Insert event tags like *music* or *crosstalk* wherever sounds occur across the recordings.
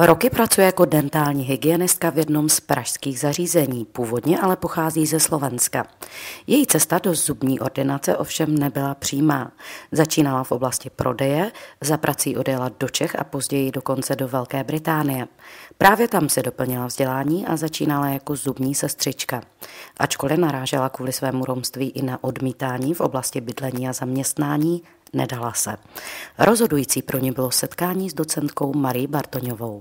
Roky pracuje jako dentální hygienistka v jednom z pražských zařízení, původně ale pochází ze Slovenska. Její cesta do zubní ordinace ovšem nebyla přímá. Začínala v oblasti prodeje, za prací odjela do Čech a později dokonce do Velké Británie. Právě tam se doplnila vzdělání a začínala jako zubní sestřička. Ačkoliv narážela kvůli svému romství i na odmítání v oblasti bydlení a zaměstnání, nedala se. Rozhodující pro ně bylo setkání s docentkou Marí Bartoňovou.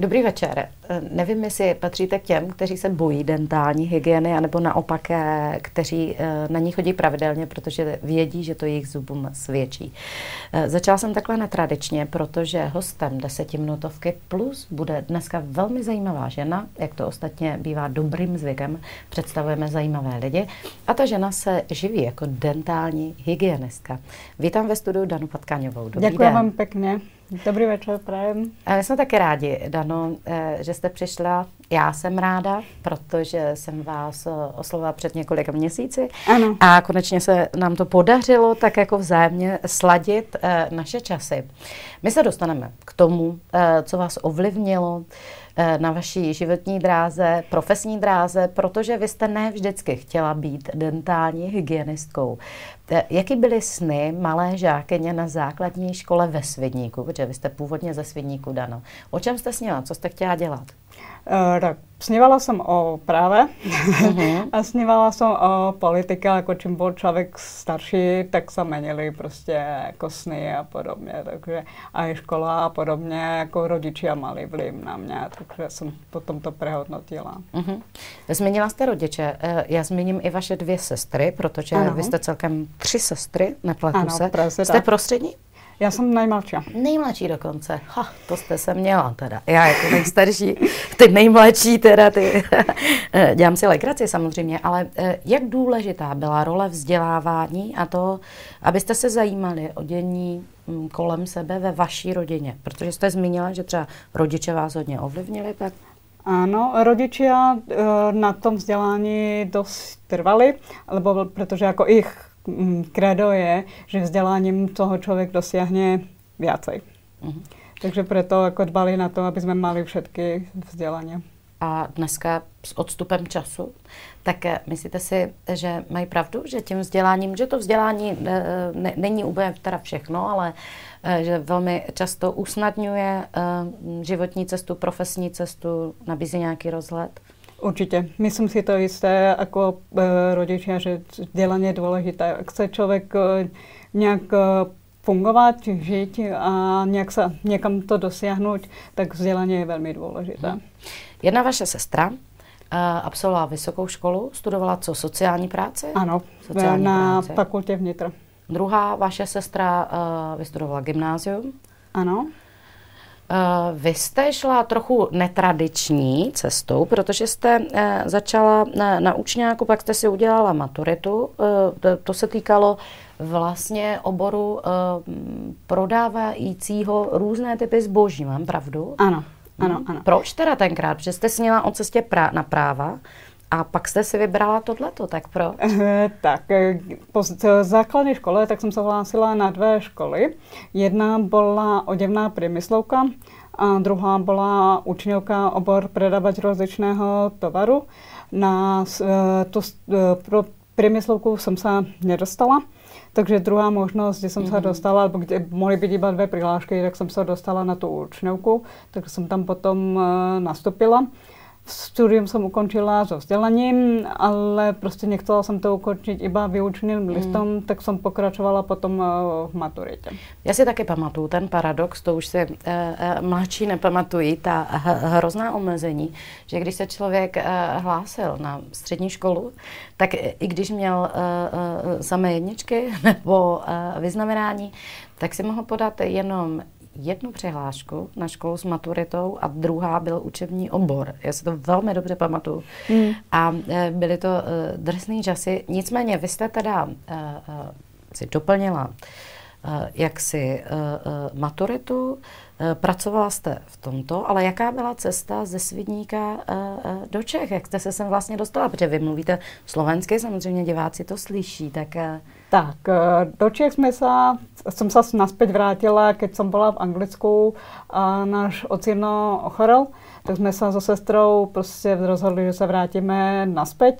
Dobrý večer. Nevím, jestli patříte k těm, kteří se bojí dentální hygieny, anebo naopak, eh, kteří eh, na ní chodí pravidelně, protože vědí, že to jejich zubům svědčí. Eh, začala jsem takhle netradičně, protože hostem desetiminutovky plus bude dneska velmi zajímavá žena, jak to ostatně bývá dobrým zvykem, představujeme zajímavé lidi. A ta žena se živí jako dentální hygienistka. Vítám ve studiu Danu Patkáňovou. Dobrý Děkuji den. vám pěkně. Dobrý večer, prajem. My jsme taky rádi, Dano, eh, že jste přišla. Já jsem ráda, protože jsem vás eh, oslovila před několika měsíci. Ano. A konečně se nám to podařilo tak jako vzájemně sladit eh, naše časy. My se dostaneme k tomu, co vás ovlivnilo na vaší životní dráze, profesní dráze, protože vy jste ne vždycky chtěla být dentální hygienistkou. Jaký byly sny malé žákyně na základní škole ve Svidníku? Protože vy jste původně ze Svidníku, Dano. O čem jste sněla? Co jste chtěla dělat? Uh, tak snívala jsem o práve uh-huh. *laughs* a snívala jsem o politike, jako čím byl člověk starší, tak se menili prostě jako sny a podobně, takže a i škola a podobně, jako rodiče mali vliv na mě, takže jsem potom to prehodnotila. Uh-huh. Zmínila jste rodiče, eh, já zmíním i vaše dvě sestry, protože ano. vy jste celkem tři sestry, nepletu ano, se. Jste tak. prostřední? Já jsem nejmladší. Nejmladší dokonce. Ha, to jste se měla teda. Já jako nejstarší, ty nejmladší teda, ty. *laughs* Dělám si legraci samozřejmě, ale eh, jak důležitá byla role vzdělávání a to, abyste se zajímali o dění mm, kolem sebe ve vaší rodině? Protože jste zmínila, že třeba rodiče vás hodně ovlivnili, tak ano, rodiče eh, na tom vzdělání dost trvali, lebo protože jako ich kredo je, že vzděláním toho člověk dosáhne viacej. Uh-huh. Takže proto jako dbali na to, aby jsme mali všetky vzdělání. A dneska s odstupem času, tak eh, myslíte si, že mají pravdu, že tím vzděláním, že to vzdělání eh, ne, není úplně teda všechno, ale eh, že velmi často usnadňuje životní cestu, profesní cestu, nabízí nějaký rozhled? Určitě. Myslím si to jisté jako e, rodiče, že vzdělání je důležité. Chce člověk e, nějak e, fungovat, žít a nějak se někam to dosáhnout, tak vzdělání je velmi důležité. Hmm. Jedna vaše sestra uh, absolvovala vysokou školu, studovala co, sociální práci? Ano, sociální na práci. fakultě vnitro. Druhá vaše sestra uh, vystudovala gymnázium? Ano. Uh, vy jste šla trochu netradiční cestou, protože jste uh, začala na, na učňáku, pak jste si udělala maturitu. Uh, to, to se týkalo vlastně oboru prodávajícího různé typy zboží, mám pravdu? Ano, ano, hmm. ano. Proč teda tenkrát? Protože jste sněla o cestě prá- na práva, a pak jste si vybrala tohleto, tak pro? tak, po základní škole tak jsem se hlásila na dvě školy. Jedna byla oděvná průmyslovka a druhá byla učňovka obor predávať rozličného tovaru. Na tu pro průmyslovku jsem se nedostala, takže druhá možnost, kde jsem mm-hmm. se mhm. dostala, nebo kde mohly být iba dvě přihlášky, tak jsem se dostala na tu učňovku, takže jsem tam potom nastupila. Studium jsem ukončila so vzdělaním, ale prostě nechtěla jsem to ukončit iba výučným hmm. listom, mm. tak jsem pokračovala potom eh, v maturitě. Já si taky pamatuju ten paradox, to už si uh, uh, mladší nepamatují, ta hrozná omezení, že když se člověk uh, hlásil na střední školu, tak i když měl uh, uh, samé jedničky *laughs* nebo uh, vyznamenání, tak si mohl podat jenom jednu přihlášku na školu s maturitou a druhá byl učební obor. Já si to velmi dobře pamatuju. Mm. A e, byly to e, drsné časy. Nicméně vy jste teda e, si doplnila jaksi maturitu, pracovala jste v tomto, ale jaká byla cesta ze Svidníka do Čech? Jak jste se sem vlastně dostala? Protože vy mluvíte slovensky, samozřejmě diváci to slyší, tak... Tak, do Čech jsme se, jsem se naspäť vrátila, keď jsem byla v Anglicku a náš ocino ochorel, tak jsme se so sestrou prostě rozhodli, že se vrátíme naspäť.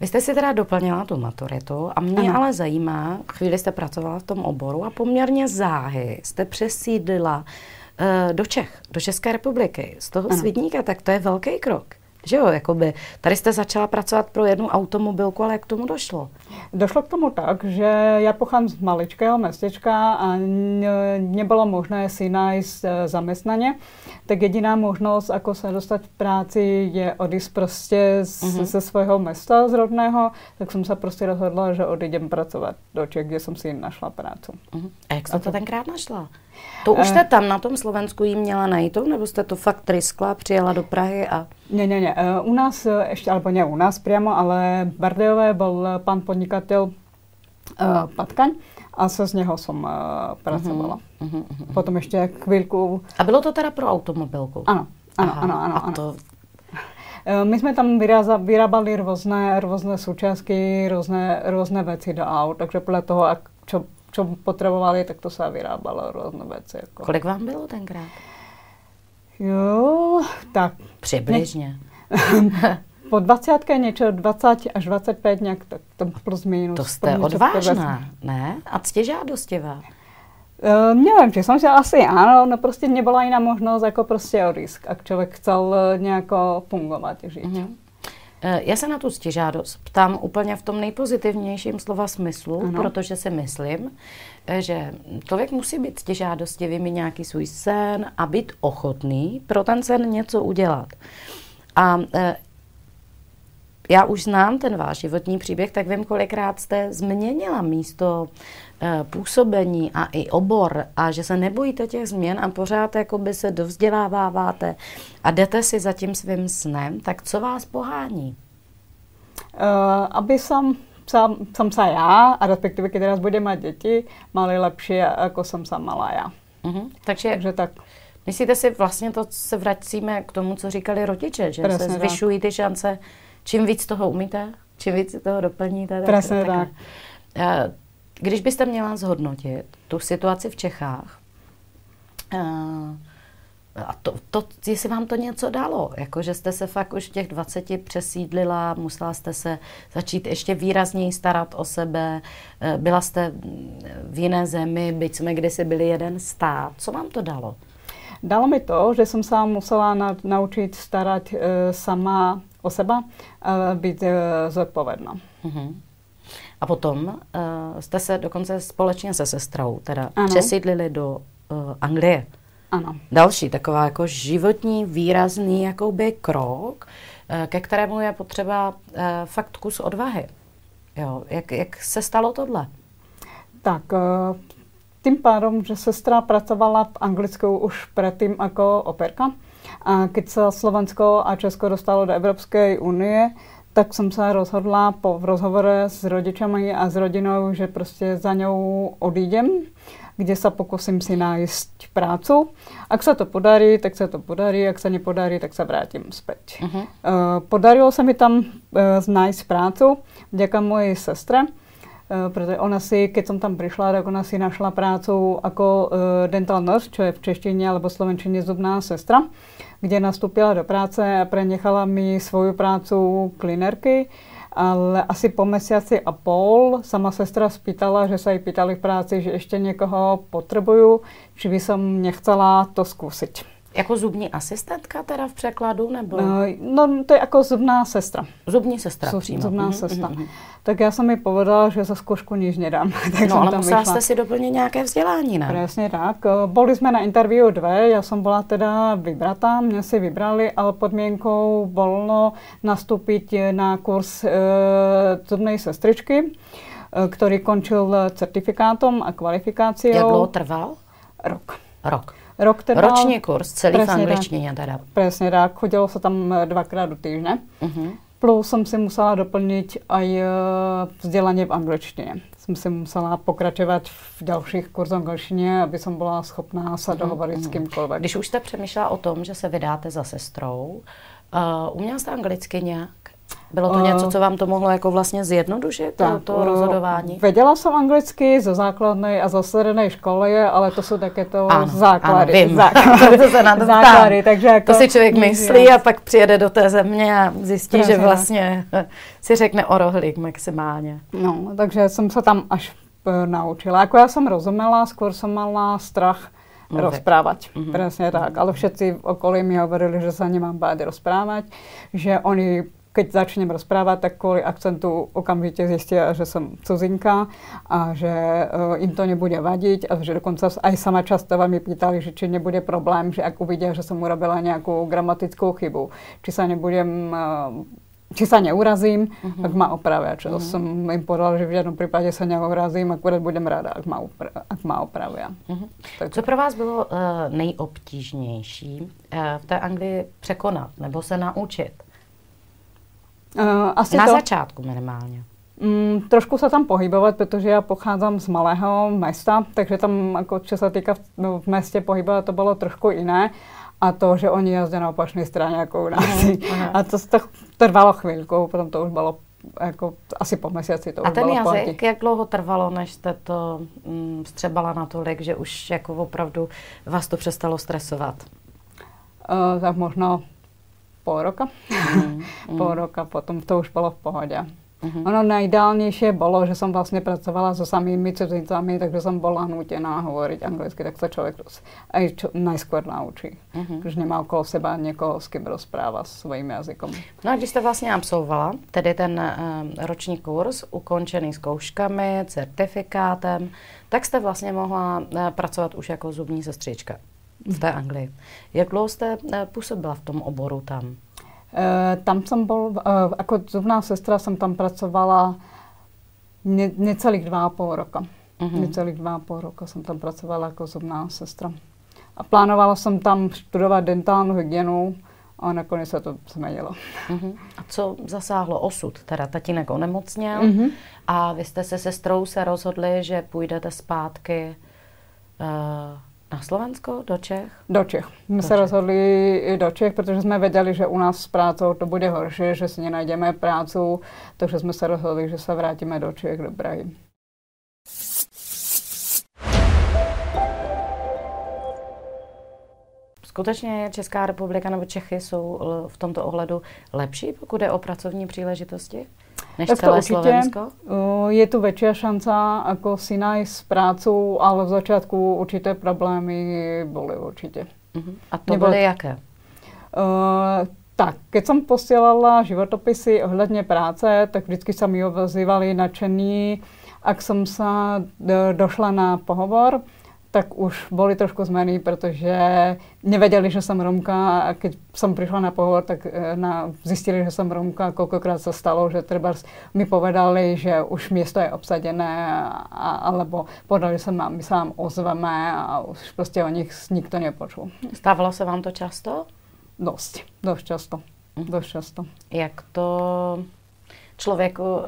Vy jste si teda doplnila tu maturitu a mě ano. ale zajímá, chvíli jste pracovala v tom oboru a poměrně záhy jste přesídlila uh, do Čech, do České republiky, z toho ano. Svidníka, tak to je velký krok. Že jo, jakoby, tady jste začala pracovat pro jednu automobilku, ale jak k tomu došlo? Došlo k tomu tak, že já pochám z maličkého městečka a nebylo možné si najít e, zaměstnaně, tak jediná možnost, ako se dostat v práci, je odísť prostě z, uh-huh. ze svého města z rodného, tak jsem se prostě rozhodla, že odjdem pracovat do Čech, kde jsem si našla práci. Uh-huh. A jak jste to tenkrát našla? To už jste tam na tom Slovensku jí měla najít, nebo jste to fakt triskla, přijela do Prahy a... Ne, ne, ne. E, u nás ještě, alebo ne u nás přímo, ale v Bardejové byl pan podnikatel uh, Patkaň a se z něho jsem uh, pracovala. Uh-huh, uh-huh. Potom ještě chvilku... A bylo to teda pro automobilku? Ano, ano, Aha, ano, ano. A to... My jsme tam vyrábali různé, různé součástky, různé, různé věci do aut, takže podle toho, čo co potřebovali, tak to se vyrábalo různé věci. Jako. Kolik vám bylo tenkrát? Jo, tak. Přibližně. po 20 něco 20 až 25 nějak, tak to plus minus. To jste odvážná, ne? A ctižádostivá. Uh, nevím, či jsem si asi ano, no prostě nebyla jiná možnost, jako prostě odísť, ak člověk chcel nějako fungovat, žít. Mm-hmm. Eh, já se na tu stěžádost ptám úplně v tom nejpozitivnějším slova smyslu, ano. protože si myslím, eh, že člověk musí být stěžádostivý, mít nějaký svůj sen a být ochotný pro ten sen něco udělat. A eh, já už znám ten váš životní příběh, tak vím, kolikrát jste změnila místo působení a i obor a že se nebojíte těch změn a pořád jakoby se dovzděláváváte a jdete si za tím svým snem, tak co vás pohání? Uh, aby jsem sám, jsem se já, a respektive když teraz bude mít děti, mali lepší, jako jsem se mala já. Uh-huh. Takže, Takže tak. Myslíte si, vlastně to se vracíme k tomu, co říkali rodiče, že Presně se zvyšují tak. ty šance, čím víc toho umíte, čím víc toho doplníte. Tak, Presně tak. tak. Když byste měla zhodnotit tu situaci v Čechách, uh, a to, to, jestli vám to něco dalo, jako že jste se fakt už v těch 20 přesídlila, musela jste se začít ještě výrazněji starat o sebe, eh, byla jste v jiné zemi, byť jsme kdysi byli jeden stát. Co vám to dalo? Dalo mi to, že jsem se musela na, naučit starat uh, sama o sebe, uh, být uh, zodpovědná. Uh-huh. A potom uh, jste se dokonce společně se sestrou teda ano. přesídlili do uh, Anglie. Ano. Další taková jako životní výrazný jakoby krok, uh, ke kterému je potřeba uh, fakt kus odvahy. Jo, jak, jak se stalo tohle? Tak, uh, tím pádem, že sestra pracovala v Anglicku už předtím jako operka, a když se Slovensko a Česko dostalo do Evropské unie, tak jsem se rozhodla po rozhovore s rodičami a s rodinou, že prostě za ňou odídem, kde se pokusím si najít prácu. Ak se to podarí, tak se to podarí, ak se nepodarí, tak se vrátím zpět. Uh-huh. Uh, podarilo se mi tam uh, najít prácu vďaka mojej sestre, uh, protože ona si, keď jsem tam přišla, tak ona si našla prácu jako uh, dental nurse, čo je v češtině alebo slovenčině zubná sestra kde nastúpila do práce a prenechala mi svoju prácu klinerky, ale asi po mesiaci a pol sama sestra spýtala, že sa jej pýtali v práci, že ešte niekoho potrebujú, či by som nechcela to skúsiť. Jako zubní asistentka teda v překladu, nebo? No, no to je jako zubná sestra. Zubní sestra Zub, přímo. Zubná mm-hmm, sestra. Mm-hmm. Tak já jsem mi povedala, že za zkoušku nič nedám. *laughs* tak no ale musela vyšla. jste si doplnit nějaké vzdělání, ne? Přesně tak. Byli jsme na interview dvě, já jsem byla teda vybratá, mě si vybrali, ale podmínkou volno nastupit na kurz e, zubnej sestričky, který končil certifikátom a kvalifikací. Jak dlouho trval? Rok. Rok rok teda... Roční kurz, celý v angličtině teda. Přesně tak, chodilo se tam eh, dvakrát do týdne. Uh-huh. Plus jsem si musela doplnit i eh, vzdělání v angličtině. Jsem si musela pokračovat v dalších kurzech angličtině, aby jsem byla schopná se mhm, dohovorit mm-hmm. s kýmkoliv. Když už jste přemýšlela o tom, že se vydáte za sestrou, uh, uměla jste anglicky nějak? Bylo to něco, co vám to mohlo jako vlastně zjednodušit, tak, to, to rozhodování? Věděla jsem anglicky ze základné a ze střední školy, ale to jsou také to ano, základy. Ano, vím. Základy, *laughs* to se na to základy, takže jako, to si člověk myslí a pak přijede do té země a zjistí, Přesně. že vlastně *laughs* si řekne o rohlík maximálně. No, takže jsem se tam až eh, naučila. Jako já jsem rozuměla, skôr jsem mala strach Mluvit. rozprávat. Mm-hmm. Přesně tak. Ale všetci okolí mi hovorili, že se nemám bát rozprávat, že oni keď začnem rozprávať, tak kvôli akcentu okamžite zistia, že som cuzinka a že uh, im to nebude vadiť a že dokonca aj sama často mi pýtali, že či nebude problém, že ak uvidia, že som urobila nejakú gramatickú chybu, či sa nebudem uh, či sa neurazím, uh-huh. tak ma opravia. Čo uh-huh. som im povedala, že v žiadnom prípade sa neurazím, akurát budem ráda, ak ma, upra- ak ma opravia. Uh-huh. Tak... Co pro vás bylo uh, nejobtížnější uh, v té Anglii překonat nebo se naučit? Uh, asi Na to, začátku minimálně. Mm, trošku se tam pohybovat, protože já pocházím z malého města, takže tam, jako, co se týká v, no, v městě pohybovat, to bylo trošku jiné. A to, že oni jezdí na opačné straně jako u nás. Uh-huh. A to, to trvalo chvilku, potom to už bylo jako asi po měsíci to A ten jazyk, jak dlouho trvalo, než jste to mm, střebala natolik, že už jako opravdu vás to přestalo stresovat? Uh, tak možná pol roka. Mm, mm. pol roka potom to už bylo v pohodě. Mm-hmm. Ono nejideálnější bylo, že jsem vlastně pracovala so samými cudzincami, takže jsem byla nutěná hovoriť anglicky, tak se člověk aj čo, najskôr naučí. Mm-hmm. Když nemá okolo seba někoho, s kým rozpráva svým jazykom. No a když jste vlastně absolvovala, tedy ten uh, roční kurz, ukončený zkouškami, certifikátem, tak jste vlastně mohla uh, pracovat už jako zubní sestřička v té Anglii. Jak dlouho jste eh, působila v tom oboru tam? E, tam jsem byl, e, jako zubná sestra jsem tam pracovala ne, necelých dva a půl roka. Uh-huh. Necelých dva a půl roka jsem tam pracovala jako zubná sestra. A plánovala jsem tam studovat dentální hygienu, a nakonec se to změnilo. Uh-huh. A co zasáhlo osud? Teda tatínek onemocněl uh-huh. a vy jste se sestrou se rozhodli, že půjdete zpátky uh, na Slovensko, do Čech? Do Čech. My do se Čech. rozhodli i do Čech, protože jsme věděli, že u nás s prácou to bude horší, že si nenajdeme prácu, takže jsme se rozhodli, že se vrátíme do Čech, do Prahy. Skutečně Česká republika nebo Čechy jsou v tomto ohledu lepší, pokud je o pracovní příležitosti? Než tak celé určitě, Slovensko? Je tu větší šance jako si najít prácu, ale v začátku určité problémy byly určitě. Uh-huh. A to Nebo, byly jaké? Uh, tak, keď jsem posílala životopisy ohledně práce, tak vždycky se mi ozývali nadšení, ak jsem se došla na pohovor, tak už boli trošku zmeny, protože nevedeli, že jsem Romka a keď jsem přišla na pohovor, tak eh, na, zjistili, že jsem Romka. Kolikrát se stalo, že třeba mi povedali, že už město je obsadené, a, alebo podali se nám, my se vám ozveme a už prostě o nich nikdo nepočul. Stávalo se vám to často? Dost, dost často. Mhm. Dost často. Jak to člověku uh,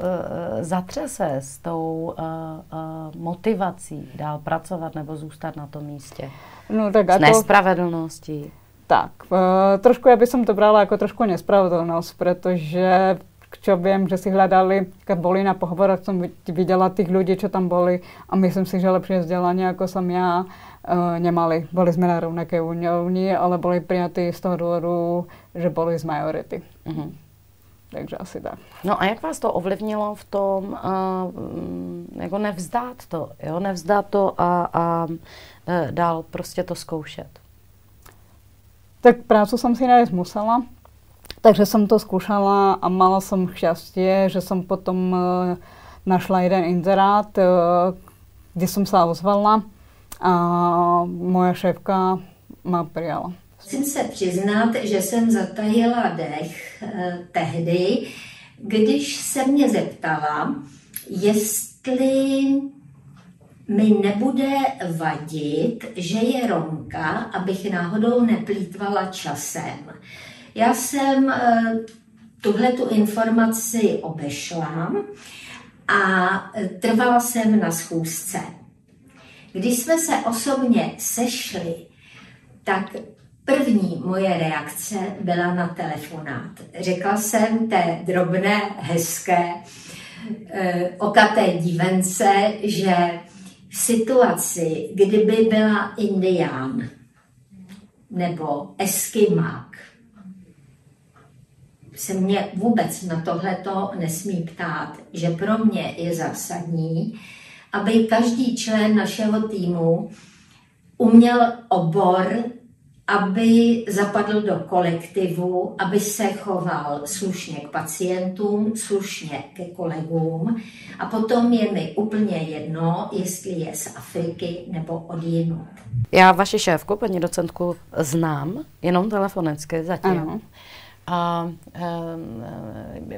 zatřese s tou uh, uh, motivací dál pracovat nebo zůstat na tom místě. No, tak s nespravedlností. Tak, uh, trošku já bych to brala jako trošku nespravedlnost, protože čo vím, že si hledali, když byli na pohovorách, jsem viděla těch lidí, co tam byli a myslím si, že lepší vzdělání, jako jsem já, uh, nemali. Byli jsme na rovnaké úrovni, ale byli přijatí z toho důvodu, že byli z majority. Uh-huh. Takže asi tak. No a jak vás to ovlivnilo v tom, uh, jako nevzdát to, jo? nevzdát to a, a uh, dál prostě to zkoušet? Tak prácu jsem si najít musela, takže jsem to zkoušela a mala jsem štěstí, že jsem potom uh, našla jeden inzerát, uh, kde jsem se ozvala a moje šéfka ma přijala. Musím se přiznat, že jsem zatajila dech eh, tehdy, když se mě zeptala, jestli mi nebude vadit, že je Romka, abych náhodou neplýtvala časem. Já jsem eh, tuhle tu informaci obešla a trvala jsem na schůzce. Když jsme se osobně sešli, tak první moje reakce byla na telefonát. Řekla jsem té drobné, hezké, eh, okaté dívence, že v situaci, kdyby byla indián nebo eskimák, se mě vůbec na tohleto nesmí ptát, že pro mě je zásadní, aby každý člen našeho týmu uměl obor, aby zapadl do kolektivu, aby se choval slušně k pacientům, slušně ke kolegům a potom je mi úplně jedno, jestli je z Afriky nebo od jinut. Já vaši šéfku, paní docentku, znám, jenom telefonicky zatím. Ano. A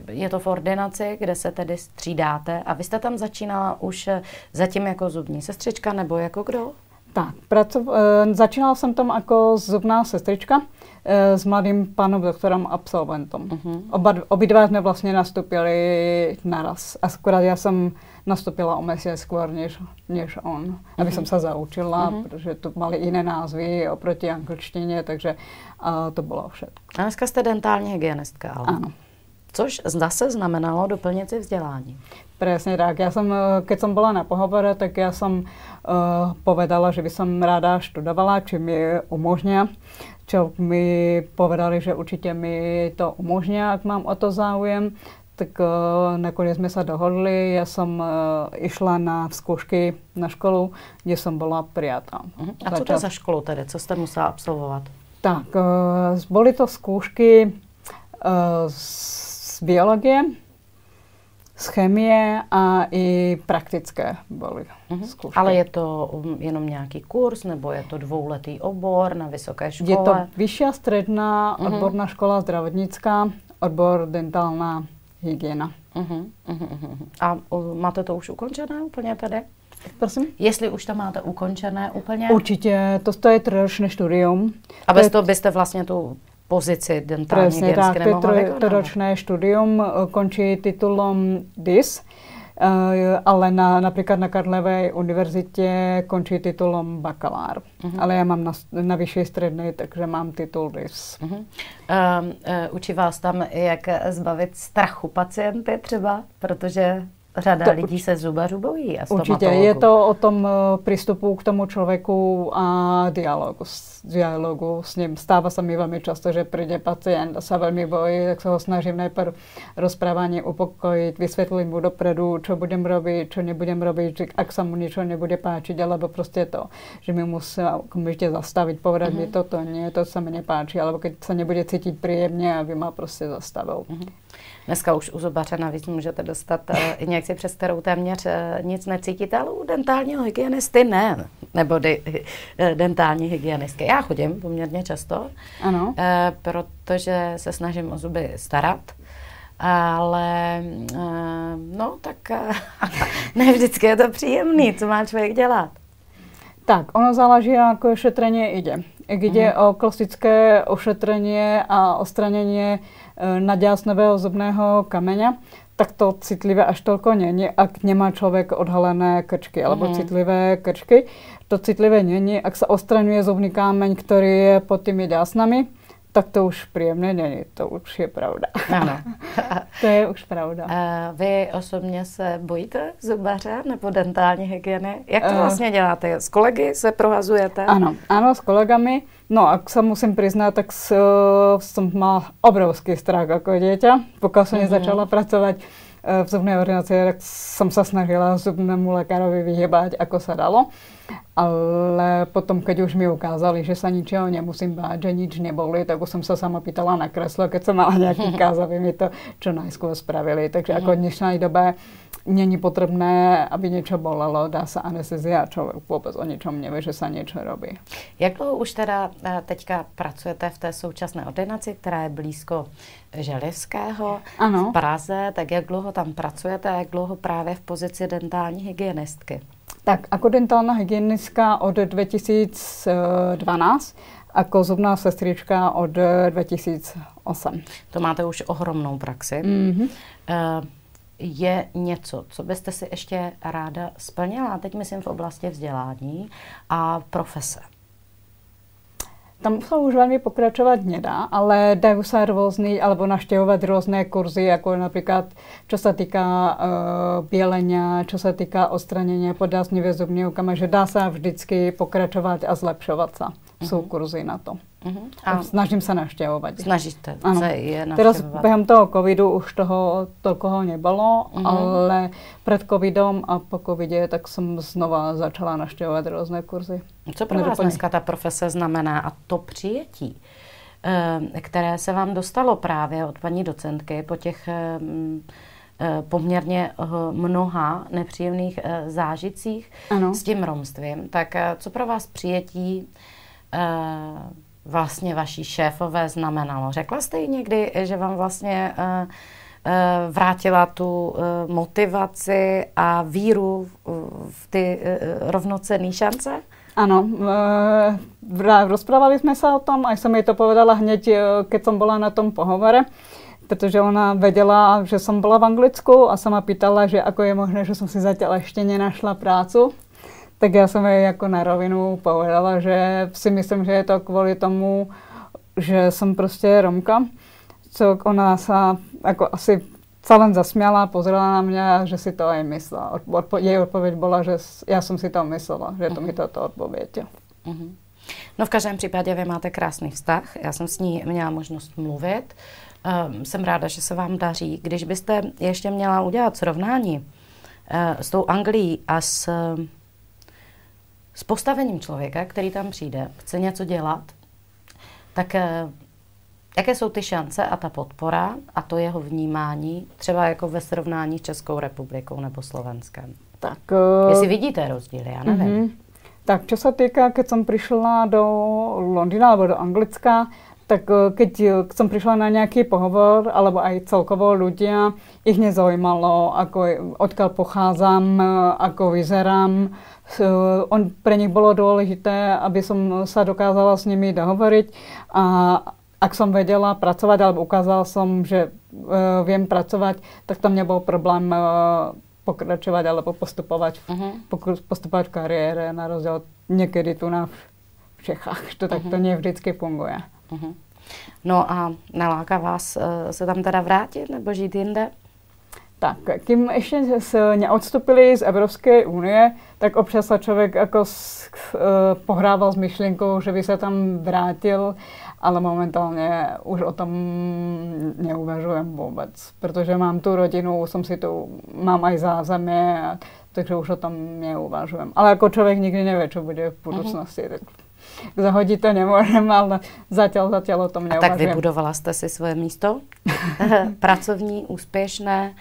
je to v ordinaci, kde se tedy střídáte. A vy jste tam začínala už zatím jako zubní sestřička nebo jako kdo? Tak, pracov, e, začínala jsem tam jako zubná sestrička e, s mladým panem doktorem absolventem. Uh-huh. Oba, obě dva jsme vlastně nastupili naraz. Akorát já jsem nastupila o měsíc skôr než, než on, uh-huh. aby jsem se zaučila, uh-huh. protože to mali jiné názvy oproti angličtině, takže a to bylo všechno. A dneska jste dentální hygienistka, ale? Ano. Což zase znamenalo doplnit si vzdělání. Presne tak. Ja som, keď som bola na pohovore, tak ja som uh, povedala, že by som rada študovala, či mi umožnia. Čo mi povedali, že určite mi to umožnia, ak mám o to záujem. Tak uh, nakoniec sme sa dohodli. Ja som uh, išla na skúšky na školu, kde som bola prijatá. Uh-huh. A co to za školu tedy? Co jste musela absolvovat? Tak, uh, boli to skúšky uh, z biologie, z chemie a i praktické byly mm-hmm. zkoušky. Ale je to um, jenom nějaký kurz, nebo je to dvouletý obor na vysoké škole? Je to vyšší středná mm-hmm. odborná škola zdravotnická, odbor dentálna hygiena. Mm-hmm. Mm-hmm. A uh, máte to už ukončené úplně tady? Prosím? Jestli už to máte ukončené úplně? Určitě, to, to je trojročné studium. A bez toho byste vlastně tu pozici dentální Presne tak, to ročné studium eh, končí titulom DIS, eh, ale na, například na Karlově univerzitě končí titulom bakalár. Uh-huh. Ale já mám na, na vyšší střední, takže mám titul DIS. Uh-huh. Uh, uh, učí vás tam, jak zbavit strachu pacienty třeba, protože Řada to, lidí se zubařů bojí. A určitě, je to o tom eh, přístupu k tomu člověku a dialogu, dialogu s ním. Stává se mi velmi často, že přijde pacient a se velmi bojí, tak se ho snažím nejprve rozprávání upokojit, vysvětlit mu dopredu, co budem robit, co nebudem robit, že ak se mu něco nebude páčit, alebo prostě to, že mi musí okamžitě zastavit, povedat mm-hmm. mi toto, nie, to se mi nepáčí, alebo keď se nebude cítit příjemně, aby ma prostě zastavil. Mm-hmm. Dneska už u zubaře navíc můžete dostat uh, injekci, přes kterou téměř uh, nic necítíte, ale u dentálního hygienisty ne, nebo di, uh, dentální hygienistky. Já chodím poměrně často, ano. Uh, protože se snažím o zuby starat, ale no tak *laughs* ne vždycky je to příjemný, co má člověk dělat. Tak, ono záleží, jako ošetrenie ide. Ak ide mm. o klasické ošetrenie a ostranění naďásnového zubného kameňa, tak to citlivé až tolko není, ak nemá člověk odhalené krčky, alebo mm -hmm. citlivé krčky. To citlivé není, ak se ostraňuje zubný kámeň, který je pod těmi dásnami, tak to už příjemné není, to už je pravda. Ano. *laughs* to je už pravda. A vy osobně se bojíte zubaře nebo dentální hygieny? Jak to e, vlastně děláte? S kolegy se prohazujete? Ano, ano, s kolegami. No, ak sa musím priznať, tak s, som mal obrovský strach ako dieťa. Pokiaľ som mm-hmm. nezačala pracovať eh, v zubnej ordinácii, tak som sa snažila zubnému lekárovi vyhybať, ako sa dalo. Ale potom, keď už mi ukázali, že sa ničeho nemusím báť, že nič neboli, tak už som sa sama pýtala na kreslo, keď som mala nejaký *laughs* káz, aby mi to čo najskôr spravili. Takže ako v dnešnej dobe není potřebné, aby něco bolelo, dá se anestezia a člověk vůbec o ničem neví, že se něco robí. Jak dlouho už teda eh, teďka pracujete v té současné ordinaci, která je blízko Želivského ano. v Praze, tak jak dlouho tam pracujete a jak dlouho právě v pozici dentální hygienistky? Tak, jako dentální hygienistka od 2012 jako zubná sestrička od 2008. To máte už ohromnou praxi. Mm-hmm. Je něco, co byste si ještě ráda splnila, teď myslím v oblasti vzdělání a profese? Tam sa už veľmi pokračovať nedá, ale dajú sa rôzny, alebo naštěvovat rôzne kurzy, jako napríklad čo sa týka uh, bielenia, čo sa týka odstranenia podásnivé zubňovkama, že dá sa vždycky pokračovať a zlepšovat sa. Uh-huh. Sú kurzy na to. Uh-huh. A snažím sa navštěvovat. Snažíte ano. se je. Teraz během toho covidu už toho toľko nebylo, uh-huh. ale před covidom a po covidě tak jsem znova začala navštěvovat různé kurzy. Co pro vás dneska ta profese znamená a to přijetí, eh, které se vám dostalo právě od paní docentky po těch eh, eh, poměrně mnoha nepříjemných zážitcích ano. s tím romstvím, tak co pro vás přijetí vlastně vaší šéfové znamenalo? Řekla jste jí někdy, že vám vlastně uh, uh, vrátila tu uh, motivaci a víru v, ty uh, rovnocenné šance? Ano, rozprávali jsme se o tom a jsem jej to povedala hned, keď jsem byla na tom pohovore protože ona věděla, že jsem byla v Anglicku a sama pýtala, že ako je možné, že jsem si zatím ještě nenašla prácu tak já jsem jej jako na rovinu povedala, že si myslím, že je to kvůli tomu, že jsem prostě Romka, co ona se jako asi celém zasměla, pozrela na mě, že si to aj myslela. Odpo- její odpověď byla, že já jsem si to myslela, že to mi mhm. toto odpověď. Uh-huh. No v každém případě vy máte krásný vztah. Já jsem s ní měla možnost mluvit. Um, jsem ráda, že se vám daří. Když byste ještě měla udělat srovnání uh, s tou Anglií a s s postavením člověka, který tam přijde, chce něco dělat, tak eh, jaké jsou ty šance a ta podpora a to jeho vnímání, třeba jako ve srovnání s Českou republikou nebo Slovenskem? Tak, uh, Jestli vidíte rozdíly, já nevím. Uh-huh. Tak čo sa týka, keď som prišla do Londýna alebo do Anglicka, tak eh, keď som prišla na nejaký pohovor, alebo aj celkovo ľudia, ich nezaujímalo, ako, odkiaľ pochádzam, ako vyzerám, on, pre nich bylo důležité, aby som sa dokázala s nimi dohovoriť a ak som vedela pracovať, alebo ukázala som, že uh, viem pracovať, tak tam nebol problém uh, pokračovat alebo postupovat, uh-huh. postupovat v kariére, na rozdíl někdy tu na v Čechách, to tak uh-huh. to ne vždycky funguje. Uh-huh. No a naláká vás uh, se tam teda vrátit nebo žít jinde? Tak, kým ještě se neodstupili z Evropské unie, tak občas se člověk jako s, uh, pohrával s myšlenkou, že by se tam vrátil, ale momentálně už o tom neuvažujem vůbec, protože mám tu rodinu, jsem si tu, mám aj zázemí, takže už o tom neuvažujem. Ale jako člověk nikdy neví, co bude v budoucnosti. Uh-huh. Tak zahodit to nemůžeme, ale zatím, zatím o tom neuvažujem. A tak vybudovala jste si svoje místo? *laughs* *laughs* Pracovní, úspěšné.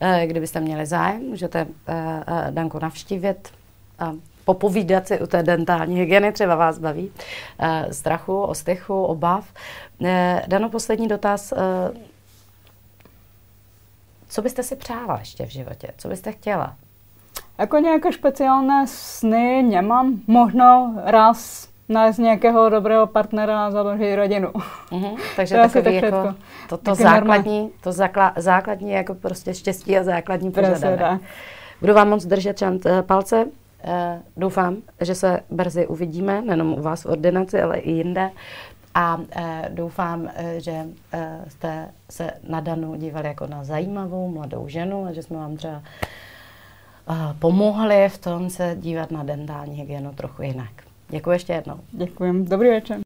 Eh, kdybyste měli zájem, můžete eh, eh, Danku navštívit a popovídat si u té dentální hygieny, třeba vás baví, strachu, ostychu, obav. Dano, poslední dotaz. Co byste si přála ještě v životě? Co byste chtěla? Jako nějaké speciální sny nemám. Možno raz nájsť nějakého dobrého partnera a založit rodinu. Mm-hmm, *laughs* takže to takový tak jako to, to základní, to zakla, základní jako prostě štěstí a základní požadavek. Budu vám moc držet čant, eh, palce. Uh, doufám, že se brzy uvidíme, nejenom u vás v ordinaci, ale i jinde. A uh, doufám, uh, že uh, jste se na Danu dívali jako na zajímavou mladou ženu a že jsme vám třeba uh, pomohli v tom se dívat na dentální hygienu trochu jinak. Děkuji ještě jednou. Děkuji. Dobrý večer.